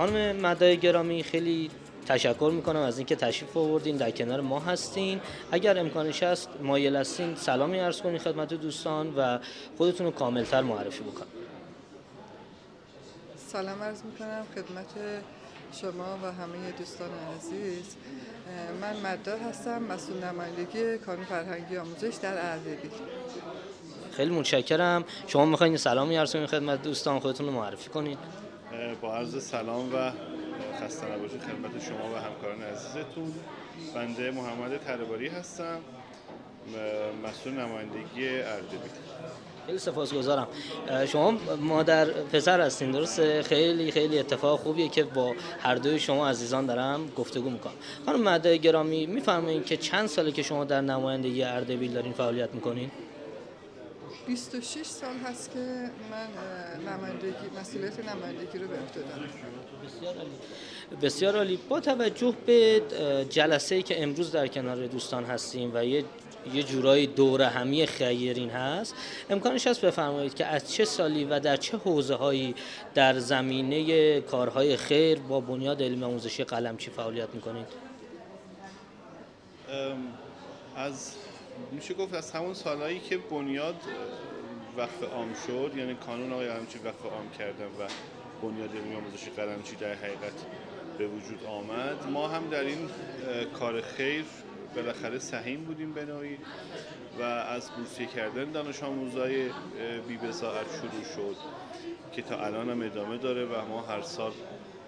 خانم مدای گرامی خیلی تشکر می‌کنم از اینکه تشریف آوردین در کنار ما هستین. اگر امکانش هست مایل هستین سلامی عرض کنین خدمت دوستان و خودتون رو کاملتر معرفی بکنم. سلام عرض می‌کنم خدمت شما و همه دوستان عزیز. من مدار هستم مسئول نمایندگی کانون فرهنگی آموزش در اردبیل. خیلی متشکرم. شما می‌خواین سلامی عرض کنین خدمت دوستان خودتون رو معرفی کنین با عرض سلام و خسته نباشید خدمت شما و همکاران عزیزتون. بنده محمد ترباری هستم. مسئول نمایندگی اردبیل خیلی سپاسگزارم. شما مادر پسر هستین درسته؟ خیلی خیلی اتفاق خوبیه که با هر دوی شما عزیزان دارم گفتگو می‌کنم. خانم مدعی گرامی میفرمایید که چند ساله که شما در نمایندگی اردبیل دارین فعالیت می‌کنین؟ 26 سال هست که من نمایندگی مسئولیت نمایندگی رو به عهده دارم بسیار عالی. بسیار عالی. با توجه به جلسه ای که امروز در کنار دوستان هستیم و یه یه جورایی دوره همی خیرین هست امکانش هست بفرمایید که از چه سالی و در چه حوزه هایی در زمینه کارهای خیر با بنیاد علمی آموزشی قلمچی فعالیت می‌کنید؟ از میشه گفت از همون سالهایی که بنیاد وقف عام شد یعنی کانون آقای قلمچی وقف عام کردن و بنیاد علمی آموزشی قلمچی در حقیقت به وجود آمد. ما هم در این کار خیر بالاخره سهیم بودیم به و از بورسیه کردن دانش آموزای بی شروع شد که تا الان هم ادامه داره و ما هر سال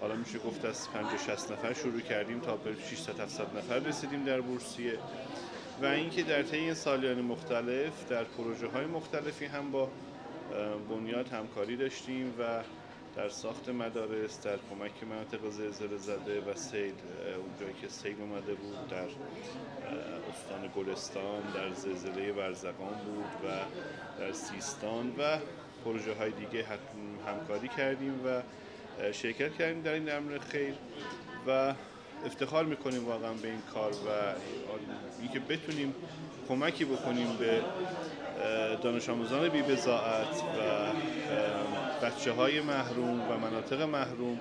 حالا میشه گفت از 50 60 نفر شروع کردیم تا به 600 700 نفر رسیدیم در بورسیه. و اینکه در طی این سالیان مختلف در پروژه های مختلفی هم با بنیاد همکاری داشتیم و در ساخت مدارس در کمک مناطق زلزله زده و سیل اونجایی که سیل اومده بود در استان گلستان در زلزله ورزقان بود و در سیستان و پروژه های دیگه همکاری کردیم و شرکت کردیم در این امر خیر و افتخار می‌کنیم واقعا به این کار و اینکه بتونیم کمکی بکنیم به دانش آموزان بی بزاعت و بچه های محروم و مناطق محروم.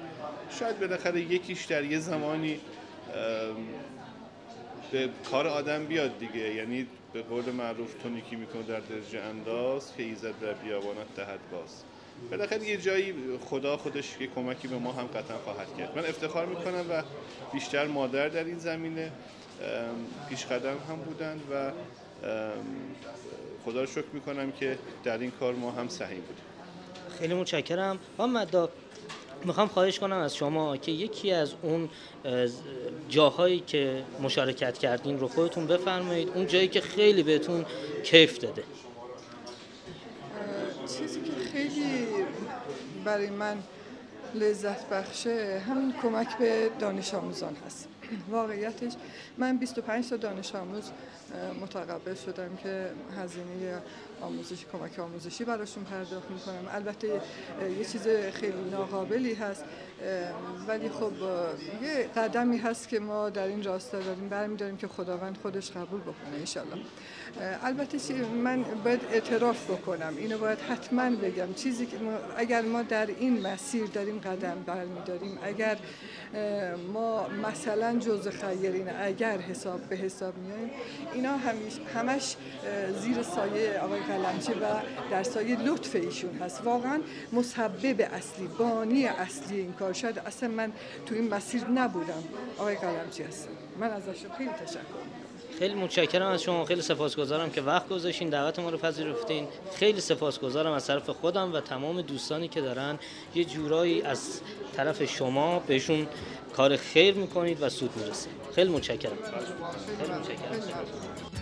شاید بالاخره یکیش در یه زمانی به کار آدم بیاد دیگه. یعنی به قول معروف تونیکی می‌کنه در درجه انداز که ایزد در بیابانت دهد باز. بالاخره یه جایی خدا خودش که کمکی به ما هم قطعا خواهد کرد. من افتخار می‌کنم و بیشتر مادر در این زمینه پیش قدم هم بودند و خدا رو شکر می‌کنم که در این کار ما هم سهیم بودیم خیلی متشکرم. محمد می‌خوام خواهش کنم از شما که یکی از اون جاهایی که مشارکت کردین رو خودتون بفرمایید اون جایی که خیلی بهتون کیف داده. چیزی که خیلی برای من لذت بخشه همین کمک به دانش آموزان هست. واقعیتش. من 25 تا دانش آموز متقبل شدم که هزینه آموزشی کمک آموزشی براشون پرداخت می‌کنم. البته یه چیز خیلی ناقابلی هست ولی خب یه قدمی هست که ما در این راستا داریم برمیداریم که خداوند خودش قبول بکنه انشالله البته من باید اعتراف بکنم. اینو باید حتما بگم. چیزی که اگر ما در این مسیر داریم قدم برمیداریم اگر ما مثلا جزء خیرین اگر حساب به حساب میایم اینا همیش همش زیر سایه آقای قلمچی و در سایه لطف ایشون هست. واقعا مسبب اصلی بانی اصلی این کار. شاید اصلا من تو این مسیر نبودم. آقای قلمچی هستم. من ازشون خیلی تشکر خیلی متشکرم از شما خیلی سپاسگزارم که وقت گذاشتین دعوت ما رو پذیرفتین. خیلی سپاسگزارم از طرف خودم و تمام دوستانی که دارن. یه جورایی از طرف شما بهشون کار خیر می‌کنید و سود می‌رسه خیلی متشکرم. خیلی متشکرم.